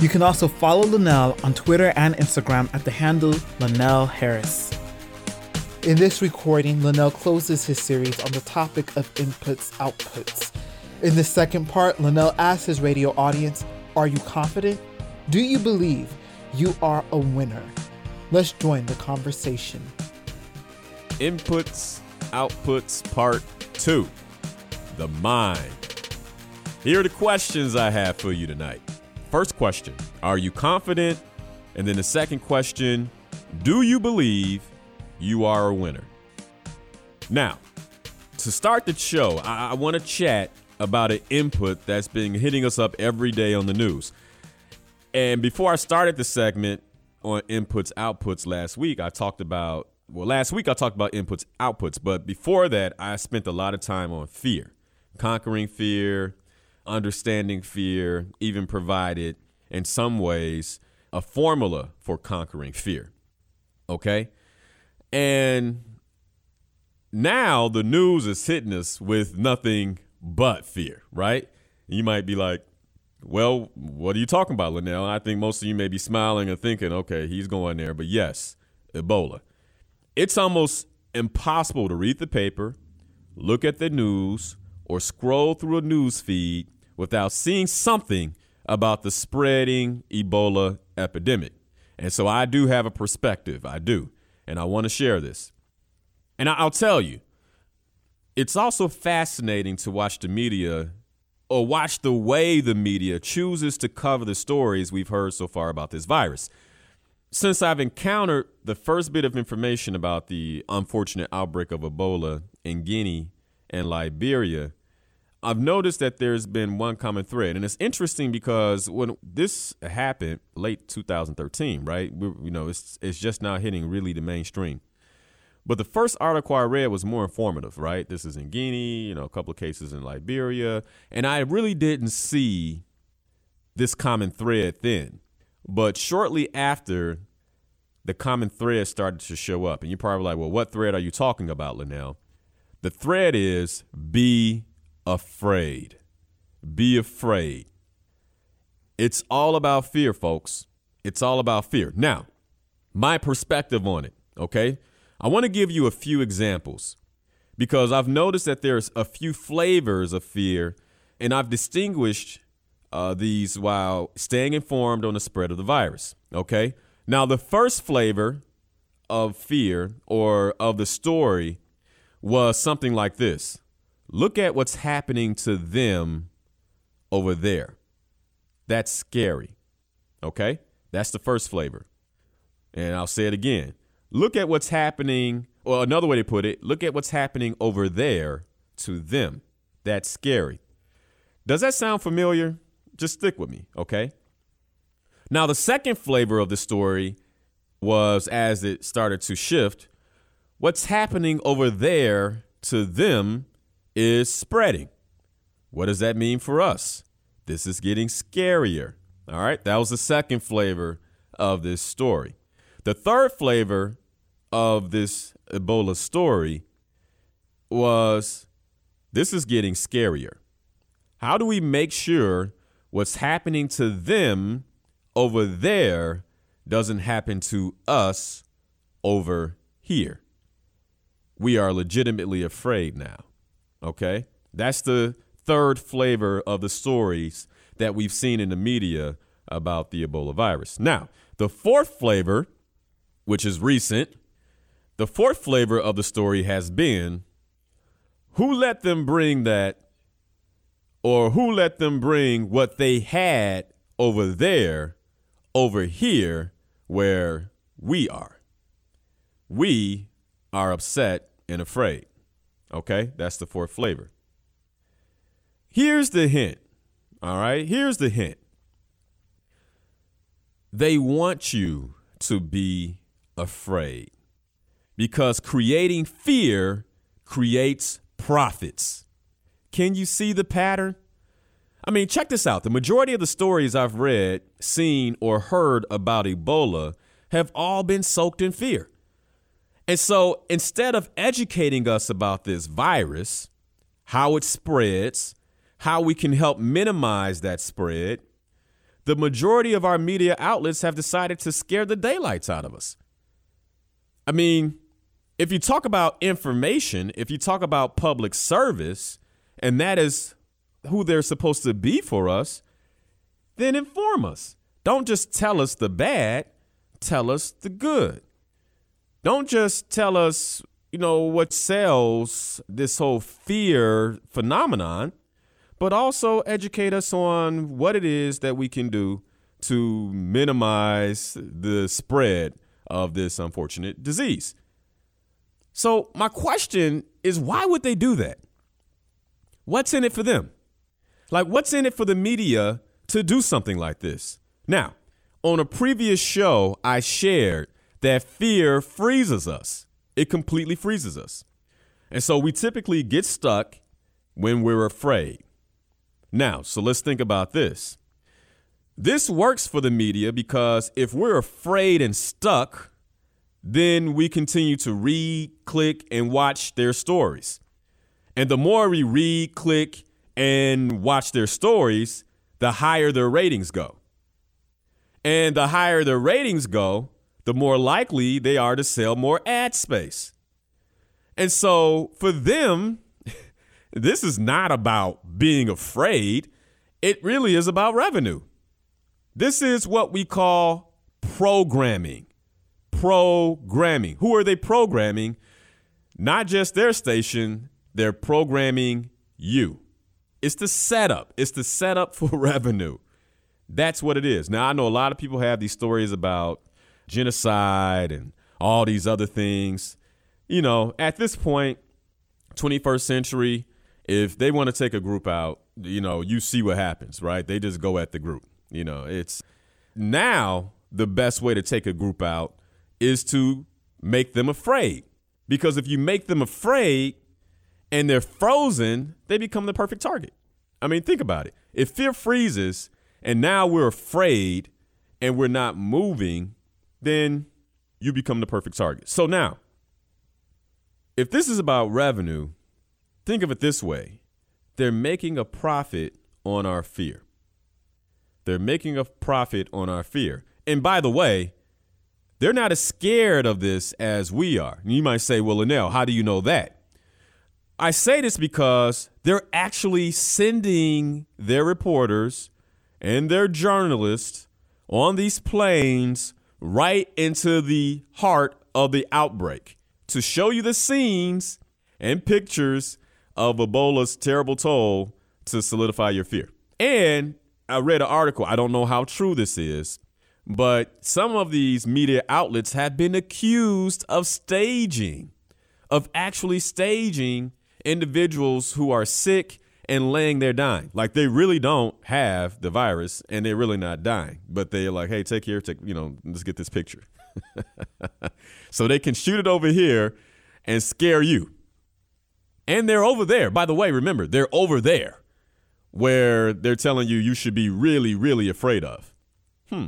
You can also follow Linnell on Twitter and Instagram at the handle Linnell Harris. In this recording, Linnell closes his series on the topic of inputs outputs. In the second part, Linnell asks his radio audience, Are you confident? Do you believe you are a winner? Let's join the conversation. Inputs Outputs Part 2 The Mind. Here are the questions I have for you tonight. First question Are you confident? And then the second question Do you believe you are a winner? Now, to start the show, I, I want to chat about an input that's been hitting us up every day on the news. And before I started the segment on inputs, outputs last week, I talked about, well, last week I talked about inputs, outputs, but before that, I spent a lot of time on fear, conquering fear, understanding fear, even provided, in some ways, a formula for conquering fear. Okay? And now the news is hitting us with nothing but fear, right? You might be like, well, what are you talking about, Linnell? I think most of you may be smiling and thinking, okay, he's going there. But yes, Ebola. It's almost impossible to read the paper, look at the news, or scroll through a news feed without seeing something about the spreading Ebola epidemic. And so I do have a perspective. I do. And I want to share this. And I'll tell you, it's also fascinating to watch the media or watch the way the media chooses to cover the stories we've heard so far about this virus. Since I've encountered the first bit of information about the unfortunate outbreak of Ebola in Guinea and Liberia, I've noticed that there's been one common thread, and it's interesting because when this happened, late 2013, right? We, you know, it's it's just now hitting really the mainstream. But the first article I read was more informative, right? This is in Guinea, you know, a couple of cases in Liberia, and I really didn't see this common thread then. But shortly after, the common thread started to show up, and you're probably like, "Well, what thread are you talking about, Linnell?" The thread is be afraid. Be afraid. It's all about fear, folks. It's all about fear. Now, my perspective on it, okay? I want to give you a few examples because I've noticed that there's a few flavors of fear, and I've distinguished uh, these while staying informed on the spread of the virus, okay? Now, the first flavor of fear or of the story was something like this Look at what's happening to them over there. That's scary. Okay? That's the first flavor. And I'll say it again. Look at what's happening, or another way to put it, look at what's happening over there to them. That's scary. Does that sound familiar? Just stick with me, okay? Now, the second flavor of the story was as it started to shift, what's happening over there to them is spreading. What does that mean for us? This is getting scarier. All right, that was the second flavor of this story. The third flavor of this Ebola story was this is getting scarier. How do we make sure what's happening to them over there doesn't happen to us over here? We are legitimately afraid now. Okay? That's the third flavor of the stories that we've seen in the media about the Ebola virus. Now, the fourth flavor, which is recent, the fourth flavor of the story has been who let them bring that or who let them bring what they had over there over here where we are. We are upset and afraid. Okay, that's the fourth flavor. Here's the hint. All right, here's the hint. They want you to be afraid. because creating fear creates profits. Can you see the pattern? I mean, check this out. The majority of the stories I've read, seen, or heard about Ebola have all been soaked in fear. And so instead of educating us about this virus, how it spreads, how we can help minimize that spread, the majority of our media outlets have decided to scare the daylights out of us. I mean, if you talk about information, if you talk about public service, and that is who they're supposed to be for us, then inform us. Don't just tell us the bad, tell us the good. Don't just tell us, you know, what sells this whole fear phenomenon, but also educate us on what it is that we can do to minimize the spread of this unfortunate disease. So, my question is why would they do that? What's in it for them? Like, what's in it for the media to do something like this? Now, on a previous show, I shared that fear freezes us, it completely freezes us. And so we typically get stuck when we're afraid. Now, so let's think about this. This works for the media because if we're afraid and stuck, then we continue to read, click, and watch their stories. And the more we read, click, and watch their stories, the higher their ratings go. And the higher their ratings go, the more likely they are to sell more ad space. And so for them, this is not about being afraid. It really is about revenue. This is what we call programming. Programming. Who are they programming? Not just their station, they're programming you. It's the setup. It's the setup for revenue. That's what it is. Now, I know a lot of people have these stories about genocide and all these other things. You know, at this point, 21st century, if they want to take a group out, you know, you see what happens, right? They just go at the group. You know, it's now the best way to take a group out is to make them afraid. Because if you make them afraid and they're frozen, they become the perfect target. I mean, think about it. If fear freezes and now we're afraid and we're not moving, then you become the perfect target. So now, if this is about revenue, think of it this way they're making a profit on our fear. They're making a profit on our fear. And by the way, they're not as scared of this as we are. And you might say, well, Linnell, how do you know that? I say this because they're actually sending their reporters and their journalists on these planes right into the heart of the outbreak to show you the scenes and pictures of Ebola's terrible toll to solidify your fear. And I read an article, I don't know how true this is, but some of these media outlets have been accused of staging, of actually staging individuals who are sick and laying there dying. Like they really don't have the virus and they're really not dying, but they're like, hey, take here, take, you know, let's get this picture. so they can shoot it over here and scare you. And they're over there. By the way, remember, they're over there where they're telling you you should be really, really afraid of. Hmm.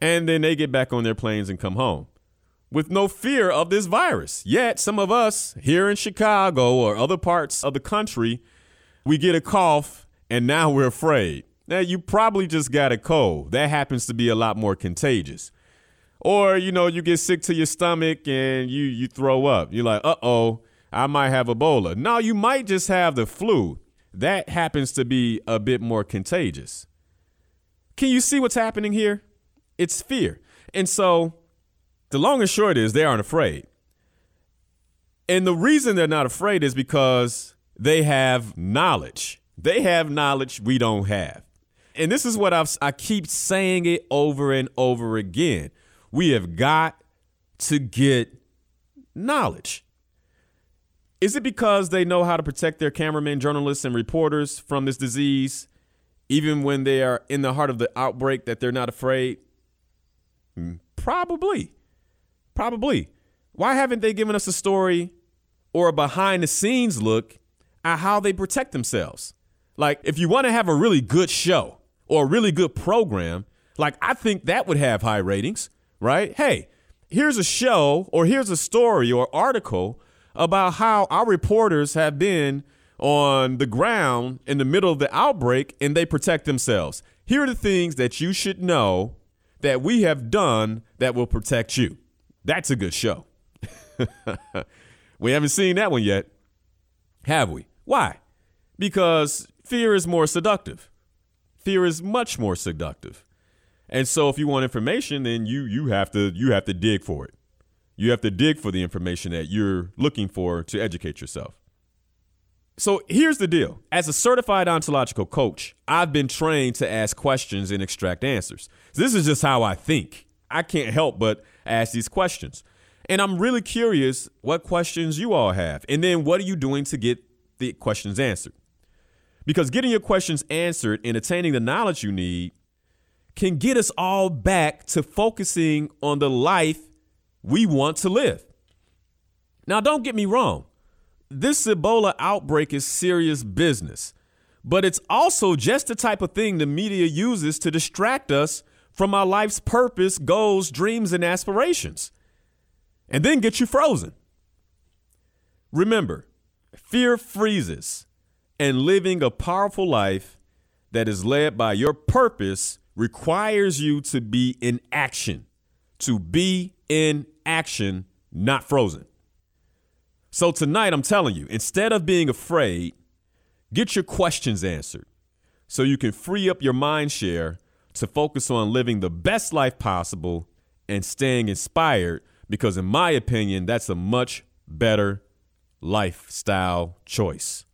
And then they get back on their planes and come home with no fear of this virus. Yet, some of us here in Chicago or other parts of the country we get a cough and now we're afraid. Now, you probably just got a cold. That happens to be a lot more contagious. Or, you know, you get sick to your stomach and you, you throw up. You're like, uh oh, I might have Ebola. No, you might just have the flu. That happens to be a bit more contagious. Can you see what's happening here? It's fear. And so the long and short is they aren't afraid. And the reason they're not afraid is because they have knowledge. They have knowledge we don't have. And this is what I've, I keep saying it over and over again. We have got to get knowledge. Is it because they know how to protect their cameramen, journalists, and reporters from this disease, even when they are in the heart of the outbreak, that they're not afraid? Hmm, probably. Probably. Why haven't they given us a story or a behind the scenes look how they protect themselves? Like, if you want to have a really good show or a really good program, like, I think that would have high ratings, right? Hey, here's a show or here's a story or article about how our reporters have been on the ground in the middle of the outbreak and they protect themselves. Here are the things that you should know that we have done that will protect you. That's a good show. we haven't seen that one yet, have we? Why? Because fear is more seductive. Fear is much more seductive. And so if you want information, then you you have to you have to dig for it. You have to dig for the information that you're looking for to educate yourself. So here's the deal. As a certified ontological coach, I've been trained to ask questions and extract answers. This is just how I think. I can't help but ask these questions. And I'm really curious what questions you all have. And then what are you doing to get the questions answered? Because getting your questions answered and attaining the knowledge you need can get us all back to focusing on the life we want to live. Now, don't get me wrong this Ebola outbreak is serious business, but it's also just the type of thing the media uses to distract us from our life's purpose, goals, dreams, and aspirations, and then get you frozen. Remember, fear freezes, and living a powerful life that is led by your purpose requires you to be in action, to be in action, not frozen. So tonight, I'm telling you, instead of being afraid, get your questions answered so you can free up your mind share to focus on living the best life possible and staying inspired because, in my opinion, that's a much better lifestyle choice.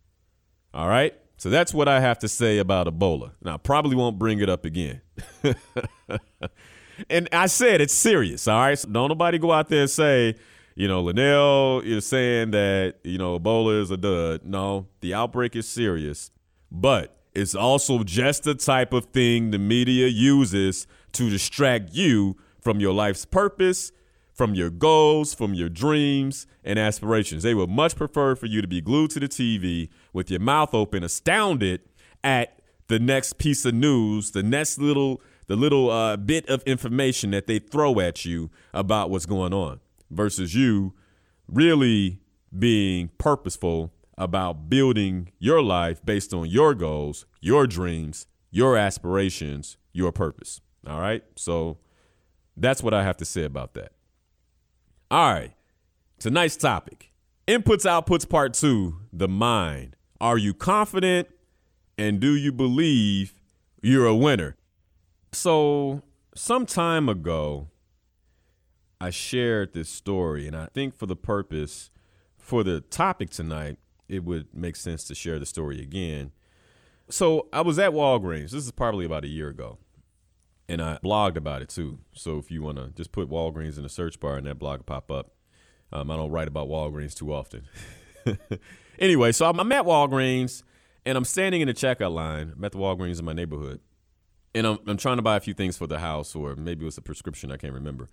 All right? So that's what I have to say about Ebola. Now, I probably won't bring it up again. and I said it's serious, all right? So don't nobody go out there and say, you know, Linnell is saying that, you know, Ebola is a dud. No, the outbreak is serious, but it's also just the type of thing the media uses to distract you from your life's purpose, from your goals, from your dreams and aspirations. They would much prefer for you to be glued to the TV with your mouth open, astounded at the next piece of news, the next little the little uh, bit of information that they throw at you about what's going on versus you really being purposeful about building your life based on your goals, your dreams, your aspirations, your purpose. All right. So that's what I have to say about that. All right. Tonight's topic inputs, outputs, part two the mind. Are you confident and do you believe you're a winner? So, some time ago, I shared this story, and I think for the purpose, for the topic tonight, it would make sense to share the story again. So I was at Walgreens. This is probably about a year ago. And I blogged about it too. So if you want to just put Walgreens in the search bar and that blog will pop up. Um, I don't write about Walgreens too often. anyway, so I'm, I'm at Walgreens and I'm standing in the checkout line. I'm at the Walgreens in my neighborhood. And I'm, I'm trying to buy a few things for the house, or maybe it was a prescription. I can't remember.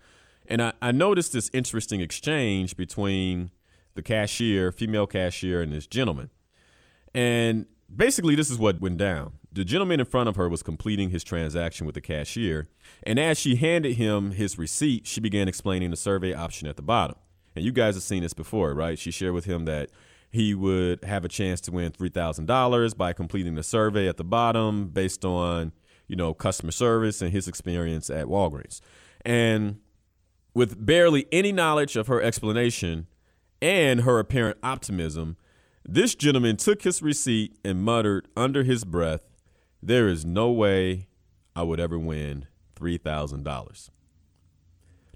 And I, I noticed this interesting exchange between the cashier, female cashier, and this gentleman. And basically, this is what went down. The gentleman in front of her was completing his transaction with the cashier. And as she handed him his receipt, she began explaining the survey option at the bottom. And you guys have seen this before, right? She shared with him that he would have a chance to win $3,000 by completing the survey at the bottom based on, you know, customer service and his experience at Walgreens. And with barely any knowledge of her explanation and her apparent optimism, this gentleman took his receipt and muttered under his breath, There is no way I would ever win $3,000.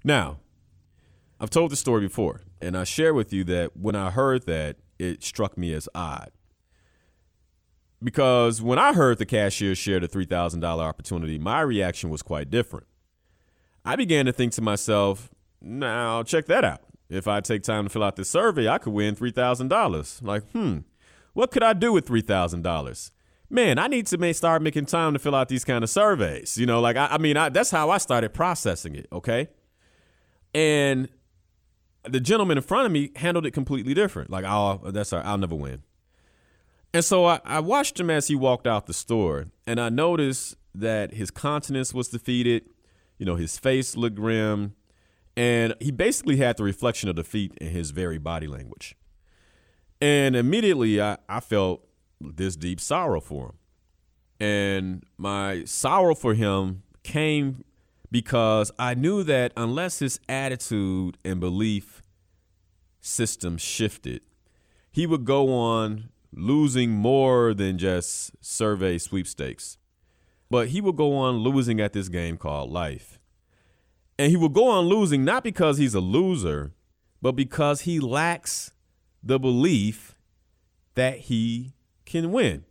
Now, I've told this story before, and I share with you that when I heard that, it struck me as odd. Because when I heard the cashier share the $3,000 opportunity, my reaction was quite different. I began to think to myself, now check that out. If I take time to fill out this survey, I could win $3,000. Like, hmm, what could I do with $3,000? Man, I need to start making time to fill out these kind of surveys. You know, like, I, I mean, I, that's how I started processing it, okay? And the gentleman in front of me handled it completely different. Like, oh, that's all I'll never win. And so I, I watched him as he walked out the store, and I noticed that his countenance was defeated. You know, his face looked grim, and he basically had the reflection of defeat in his very body language. And immediately I, I felt this deep sorrow for him. And my sorrow for him came because I knew that unless his attitude and belief system shifted, he would go on losing more than just survey sweepstakes. But he would go on losing at this game called life. And he will go on losing not because he's a loser, but because he lacks the belief that he can win.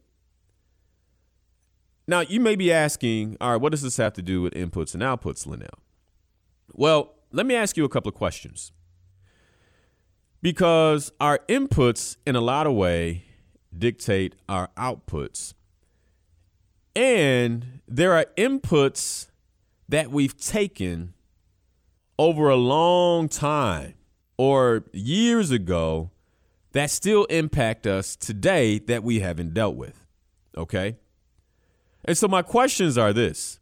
Now, you may be asking, all right, what does this have to do with inputs and outputs, Linnell? Well, let me ask you a couple of questions. Because our inputs, in a lot of way, dictate our outputs. And there are inputs that we've taken over a long time or years ago that still impact us today that we haven't dealt with. Okay? And so my questions are this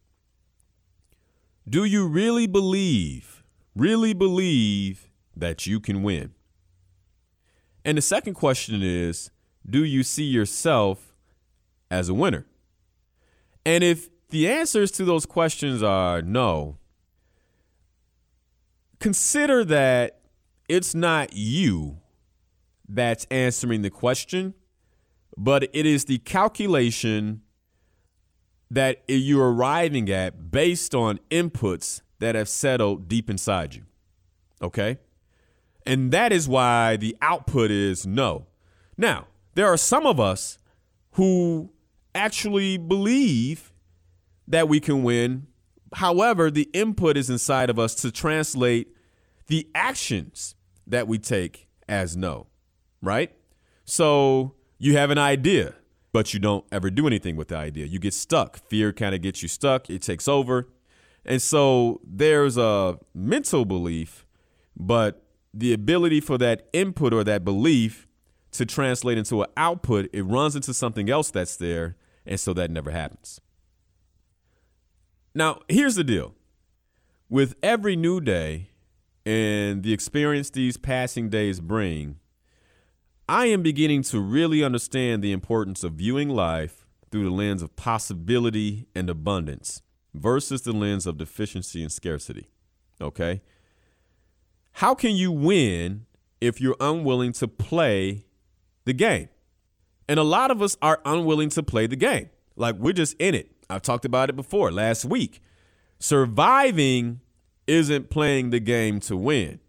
Do you really believe, really believe that you can win? And the second question is Do you see yourself as a winner? And if the answers to those questions are no, consider that it's not you that's answering the question, but it is the calculation that you're arriving at based on inputs that have settled deep inside you. Okay? And that is why the output is no. Now, there are some of us who actually believe that we can win. However, the input is inside of us to translate the actions that we take as no, right? So you have an idea but you don't ever do anything with the idea. You get stuck. Fear kind of gets you stuck, it takes over. And so there's a mental belief, but the ability for that input or that belief to translate into an output, it runs into something else that's there. And so that never happens. Now, here's the deal with every new day and the experience these passing days bring, I am beginning to really understand the importance of viewing life through the lens of possibility and abundance versus the lens of deficiency and scarcity. Okay? How can you win if you're unwilling to play the game? And a lot of us are unwilling to play the game. Like we're just in it. I've talked about it before last week. Surviving isn't playing the game to win.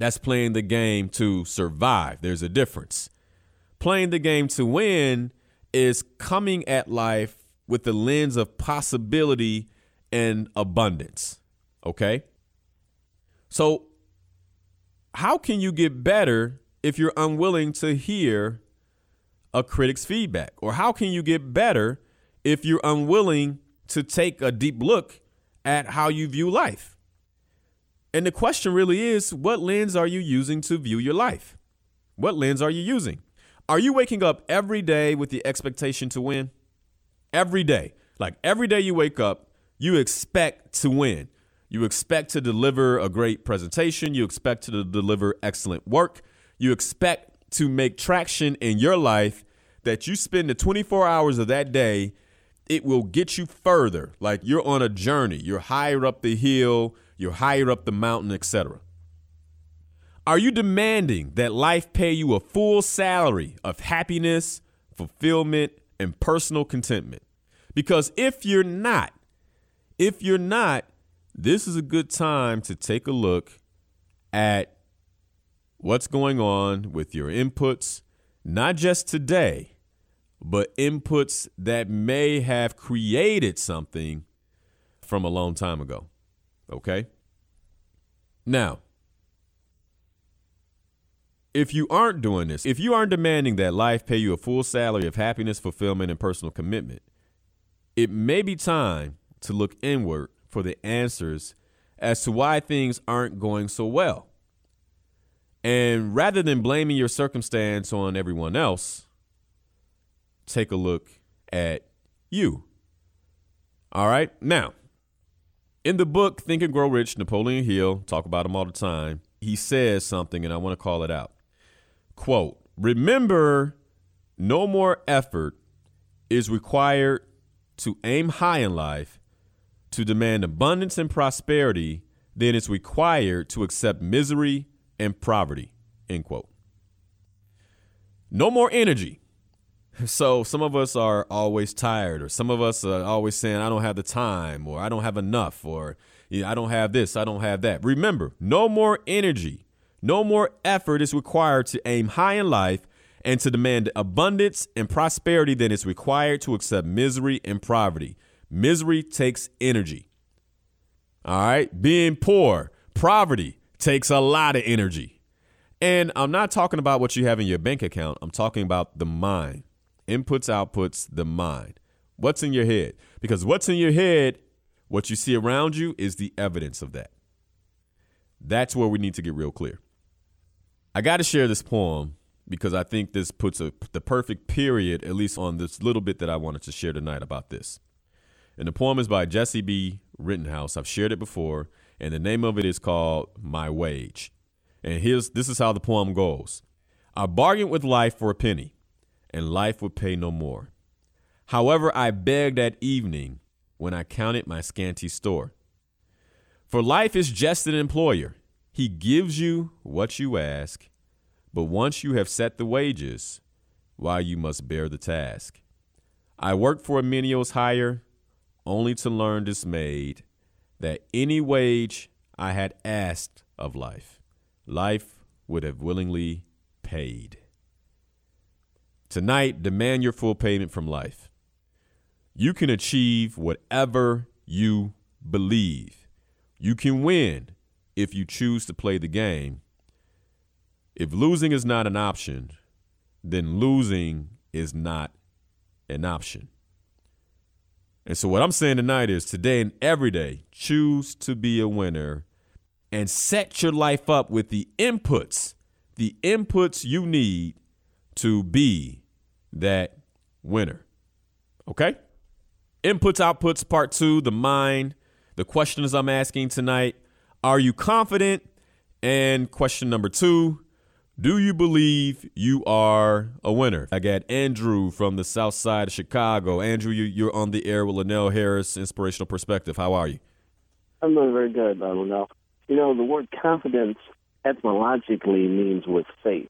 That's playing the game to survive. There's a difference. Playing the game to win is coming at life with the lens of possibility and abundance. Okay? So, how can you get better if you're unwilling to hear a critic's feedback? Or how can you get better if you're unwilling to take a deep look at how you view life? And the question really is what lens are you using to view your life? What lens are you using? Are you waking up every day with the expectation to win? Every day. Like every day you wake up, you expect to win. You expect to deliver a great presentation. You expect to deliver excellent work. You expect to make traction in your life that you spend the 24 hours of that day, it will get you further. Like you're on a journey, you're higher up the hill you're higher up the mountain, etc. Are you demanding that life pay you a full salary of happiness, fulfillment, and personal contentment? Because if you're not, if you're not, this is a good time to take a look at what's going on with your inputs, not just today, but inputs that may have created something from a long time ago. Okay? Now, if you aren't doing this, if you aren't demanding that life pay you a full salary of happiness, fulfillment, and personal commitment, it may be time to look inward for the answers as to why things aren't going so well. And rather than blaming your circumstance on everyone else, take a look at you. All right. Now, in the book Think and Grow Rich, Napoleon Hill, talk about him all the time, he says something, and I want to call it out. Quote, remember, no more effort is required to aim high in life, to demand abundance and prosperity than is required to accept misery and poverty. End quote. No more energy. So some of us are always tired, or some of us are always saying, I don't have the time, or I don't have enough, or I don't have this, I don't have that. Remember, no more energy, no more effort is required to aim high in life and to demand abundance and prosperity than is required to accept misery and poverty. Misery takes energy. All right. Being poor, poverty takes a lot of energy. And I'm not talking about what you have in your bank account, I'm talking about the mind. Inputs, outputs, the mind. What's in your head? Because what's in your head what you see around you is the evidence of that. That's where we need to get real clear. I got to share this poem because I think this puts a, the perfect period, at least on this little bit that I wanted to share tonight about this. And the poem is by Jessie B. Rittenhouse. I've shared it before, and the name of it is called My Wage. And here's this is how the poem goes. I bargained with life for a penny, and life would pay no more. However, I begged that evening when I counted my scanty store. For life is just an employer. He gives you what you ask, but once you have set the wages, why you must bear the task. I worked for a menial's hire, only to learn dismayed that any wage I had asked of life, life would have willingly paid. Tonight, demand your full payment from life. You can achieve whatever you believe. You can win if you choose to play the game. If losing is not an option, then losing is not an option. And so, what I'm saying tonight is today and every day, choose to be a winner and set your life up with the inputs, the inputs you need to be that winner. Okay? Inputs, outputs, part two, the mind. The questions I'm asking tonight Are you confident? And question number two Do you believe you are a winner? I got Andrew from the south side of Chicago. Andrew, you, are on the air with Linnell Harris, Inspirational Perspective. How are you? I'm doing very good, uh, Linnell. You know, the word confidence etymologically means with faith.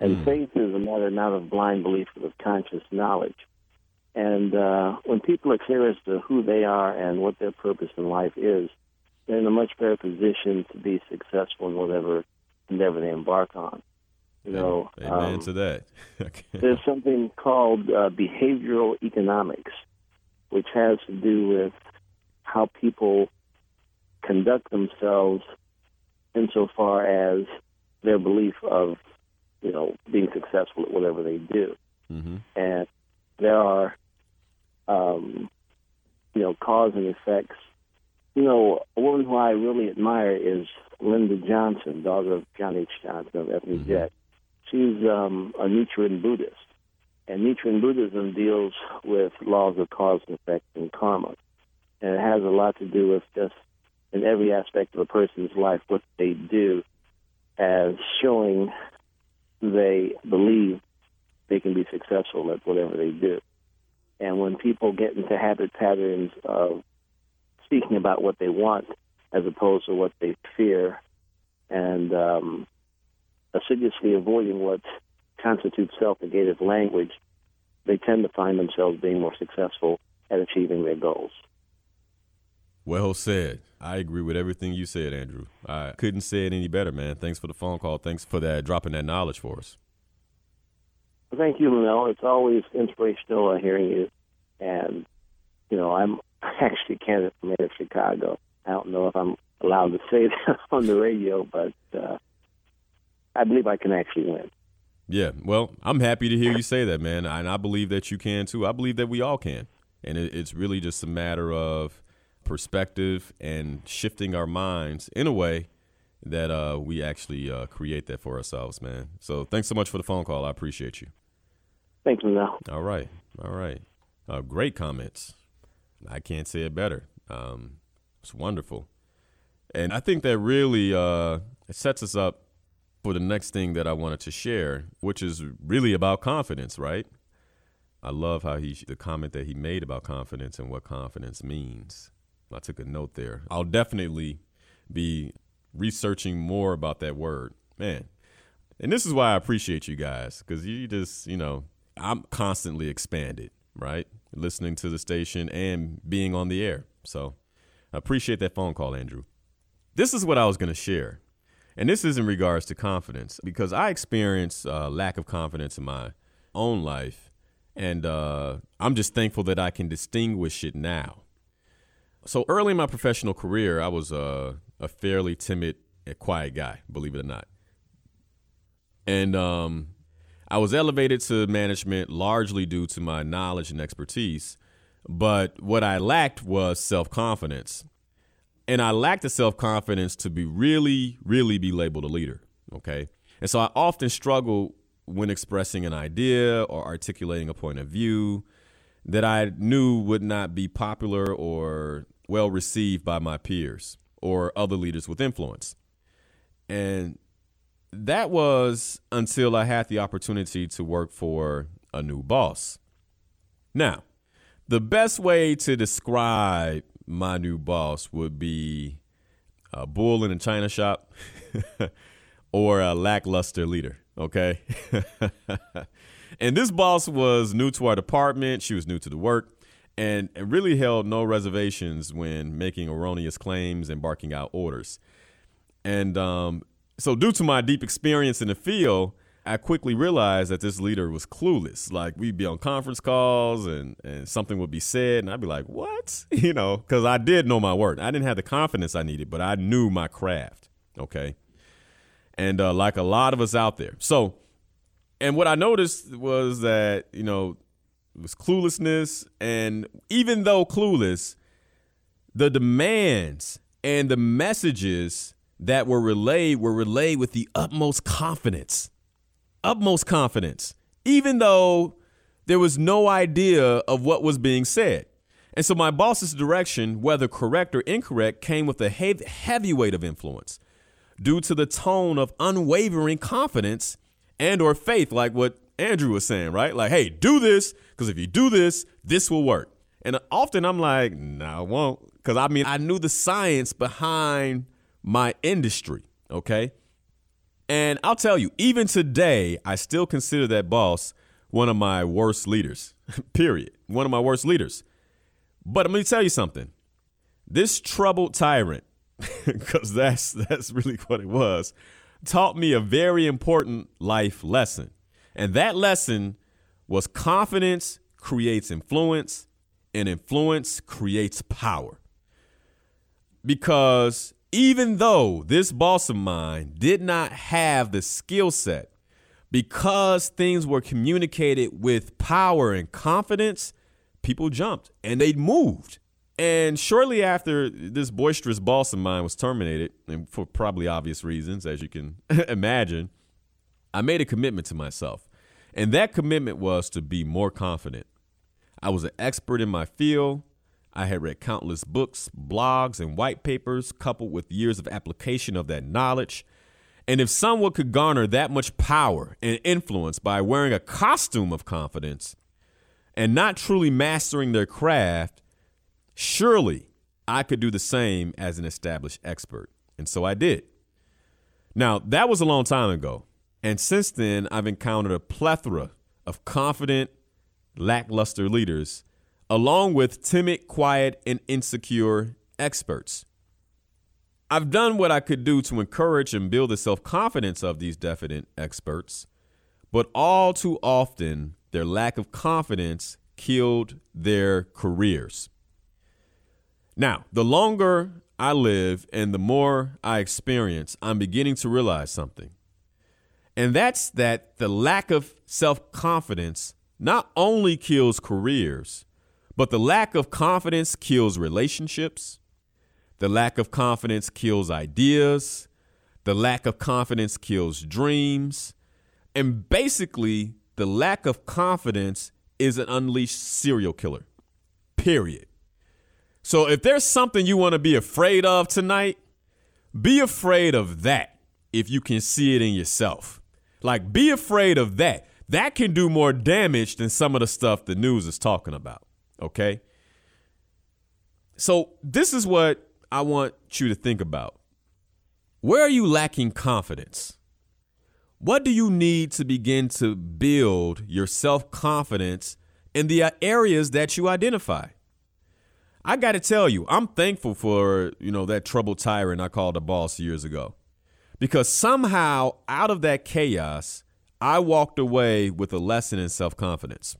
And mm. faith is a matter not of blind belief, but of conscious knowledge. And uh, when people are clear as to who they are and what their purpose in life is, they're in a much better position to be successful in whatever endeavor they embark on. You know, amen um, to that. there's something called uh, behavioral economics, which has to do with how people conduct themselves insofar as their belief of, you know, being successful at whatever they do. Mm-hmm. And there are um, you know, cause and effects. You know, a woman who I really admire is Linda Johnson, daughter of John H. Johnson of Ebony mm-hmm. Jet. She's um, a Nichiren Buddhist, and Nichiren Buddhism deals with laws of cause and effect and karma, and it has a lot to do with just in every aspect of a person's life what they do as showing they believe they can be successful at whatever they do. And when people get into habit patterns of speaking about what they want as opposed to what they fear, and um, assiduously avoiding what constitutes self-negative language, they tend to find themselves being more successful at achieving their goals. Well said. I agree with everything you said, Andrew. I couldn't say it any better, man. Thanks for the phone call. Thanks for that dropping that knowledge for us. Thank you, Linnell. It's always inspirational hearing you. And, you know, I'm actually a candidate for mayor of Chicago. I don't know if I'm allowed to say that on the radio, but uh, I believe I can actually win. Yeah, well, I'm happy to hear you say that, man. And I believe that you can too. I believe that we all can. And it's really just a matter of perspective and shifting our minds in a way that uh, we actually uh, create that for ourselves, man. So thanks so much for the phone call. I appreciate you. Thank you, now. All right, all right. Uh, great comments. I can't say it better. Um, it's wonderful, and I think that really uh, sets us up for the next thing that I wanted to share, which is really about confidence, right? I love how he the comment that he made about confidence and what confidence means. I took a note there. I'll definitely be researching more about that word, man. And this is why I appreciate you guys because you just, you know, I'm constantly expanded, right? Listening to the station and being on the air. So I appreciate that phone call, Andrew. This is what I was going to share. And this is in regards to confidence because I experience uh, lack of confidence in my own life. And uh, I'm just thankful that I can distinguish it now. So early in my professional career, I was uh, a fairly timid and quiet guy, believe it or not. And um, I was elevated to management largely due to my knowledge and expertise. But what I lacked was self confidence. And I lacked the self confidence to be really, really be labeled a leader. Okay. And so I often struggled when expressing an idea or articulating a point of view that I knew would not be popular or well received by my peers or other leaders with influence. And that was until I had the opportunity to work for a new boss. Now, the best way to describe my new boss would be a bull in a china shop or a lackluster leader, okay? and this boss was new to our department, she was new to the work and really held no reservations when making erroneous claims and barking out orders. And um, so, due to my deep experience in the field, I quickly realized that this leader was clueless. Like we'd be on conference calls and, and something would be said, and I'd be like, what? You know, because I did know my work. I didn't have the confidence I needed, but I knew my craft. Okay. And uh, like a lot of us out there. So, and what I noticed was that, you know, it was cluelessness. And even though clueless, the demands and the messages that were relayed were relayed with the utmost confidence. Utmost confidence. Even though there was no idea of what was being said. And so my boss's direction, whether correct or incorrect, came with a heavy weight of influence due to the tone of unwavering confidence and or faith like what Andrew was saying, right? Like, hey, do this because if you do this, this will work. And often I'm like, no, nah, I won't. Because I mean, I knew the science behind my industry, okay? And I'll tell you, even today, I still consider that boss one of my worst leaders, period. One of my worst leaders. But I'm going to tell you something. This troubled tyrant, because that's, that's really what it was, taught me a very important life lesson. And that lesson was confidence creates influence, and influence creates power. Because even though this boss of mine did not have the skill set, because things were communicated with power and confidence, people jumped and they moved. And shortly after this boisterous boss of mine was terminated, and for probably obvious reasons, as you can imagine, I made a commitment to myself. And that commitment was to be more confident. I was an expert in my field. I had read countless books, blogs, and white papers, coupled with years of application of that knowledge. And if someone could garner that much power and influence by wearing a costume of confidence and not truly mastering their craft, surely I could do the same as an established expert. And so I did. Now, that was a long time ago. And since then, I've encountered a plethora of confident, lackluster leaders, along with timid, quiet, and insecure experts. I've done what I could do to encourage and build the self confidence of these definite experts, but all too often, their lack of confidence killed their careers. Now, the longer I live and the more I experience, I'm beginning to realize something. And that's that the lack of self confidence not only kills careers, but the lack of confidence kills relationships. The lack of confidence kills ideas. the lack of confidence kills dreams. And basically, the lack of confidence is an unleashed serial killer. Period. So if there's something you want to be afraid of tonight, be afraid of that if you can see it in yourself. Like, be afraid of that. That can do more damage than some of the stuff the news is talking about. Okay. So, this is what I want you to think about. Where are you lacking confidence? What do you need to begin to build your self confidence in the areas that you identify? I got to tell you, I'm thankful for, you know, that troubled tyrant I called a boss years ago. Because somehow out of that chaos, I walked away with a lesson in self-confidence.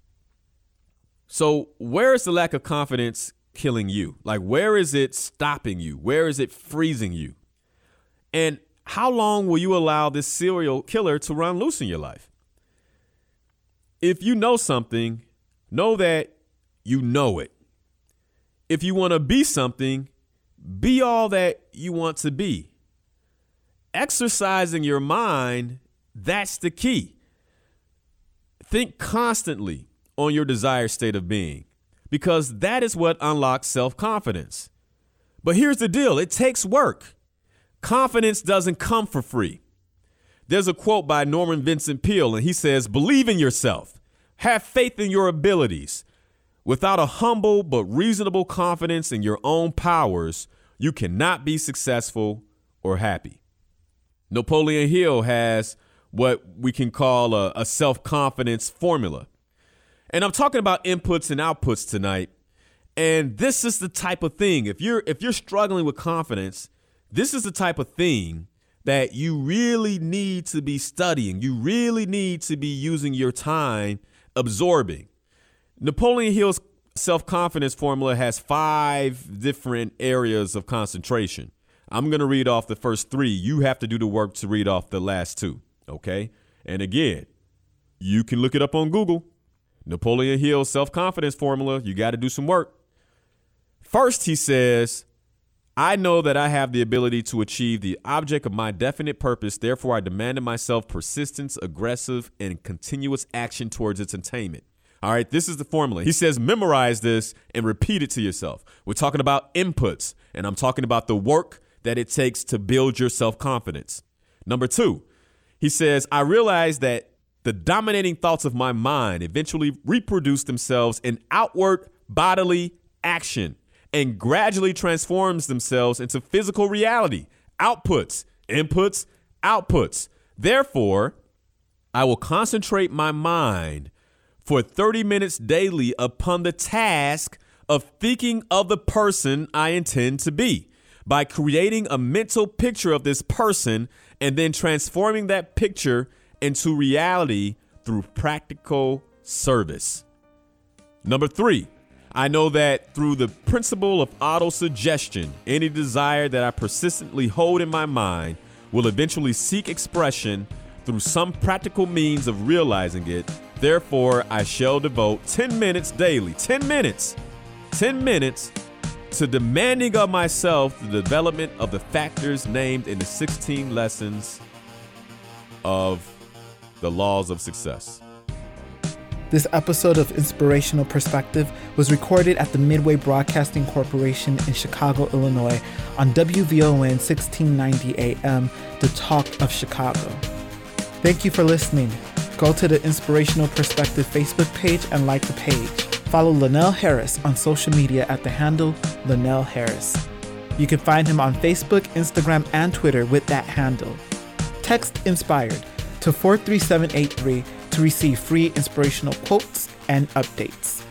So, where is the lack of confidence killing you? Like where is it stopping you? Where is it freezing you? And how long will you allow this serial killer to run loose in your life? If you know something, know that you know it. If you want to be something, be all that you want to be. Exercising your mind, that's the key. Think constantly on your desired state of being because that is what unlocks self confidence. But here's the deal it takes work. Confidence doesn't come for free. There's a quote by Norman Vincent Peale, and he says, Believe in yourself, have faith in your abilities. Without a humble but reasonable confidence in your own powers, you cannot be successful or happy. Napoleon Hill has what we can call a, a self confidence formula. And I'm talking about inputs and outputs tonight. And this is the type of thing. If you're if you're struggling with confidence, this is the type of thing that you really need to be studying. You really need to be using your time absorbing. Napoleon Hill's self confidence formula has five different areas of concentration. I'm going to read off the first three. You have to do the work to read off the last two. Okay. And again, you can look it up on Google. Napoleon Hill's self confidence formula. You got to do some work. First, he says, I know that I have the ability to achieve the object of my definite purpose. Therefore, I demand of myself persistence, aggressive, and continuous action towards its attainment. All right, this is the formula. He says, memorize this and repeat it to yourself. We're talking about inputs, and I'm talking about the work that it takes to build your self confidence. Number two, he says, I realize that the dominating thoughts of my mind eventually reproduce themselves in outward bodily action and gradually transforms themselves into physical reality, outputs, inputs, outputs. Therefore, I will concentrate my mind for 30 minutes daily upon the task of thinking of the person I intend to be by creating a mental picture of this person and then transforming that picture into reality through practical service. Number three, I know that through the principle of auto suggestion, any desire that I persistently hold in my mind will eventually seek expression through some practical means of realizing it. Therefore, I shall devote 10 minutes daily, 10 minutes, 10 minutes to demanding of myself the development of the factors named in the 16 lessons of the laws of success. This episode of Inspirational Perspective was recorded at the Midway Broadcasting Corporation in Chicago, Illinois on WVON 1690 AM, The Talk of Chicago. Thank you for listening. Go to the Inspirational Perspective Facebook page and like the page. Follow Linnell Harris on social media at the handle Linnell Harris. You can find him on Facebook, Instagram, and Twitter with that handle. Text Inspired to 43783 to receive free inspirational quotes and updates.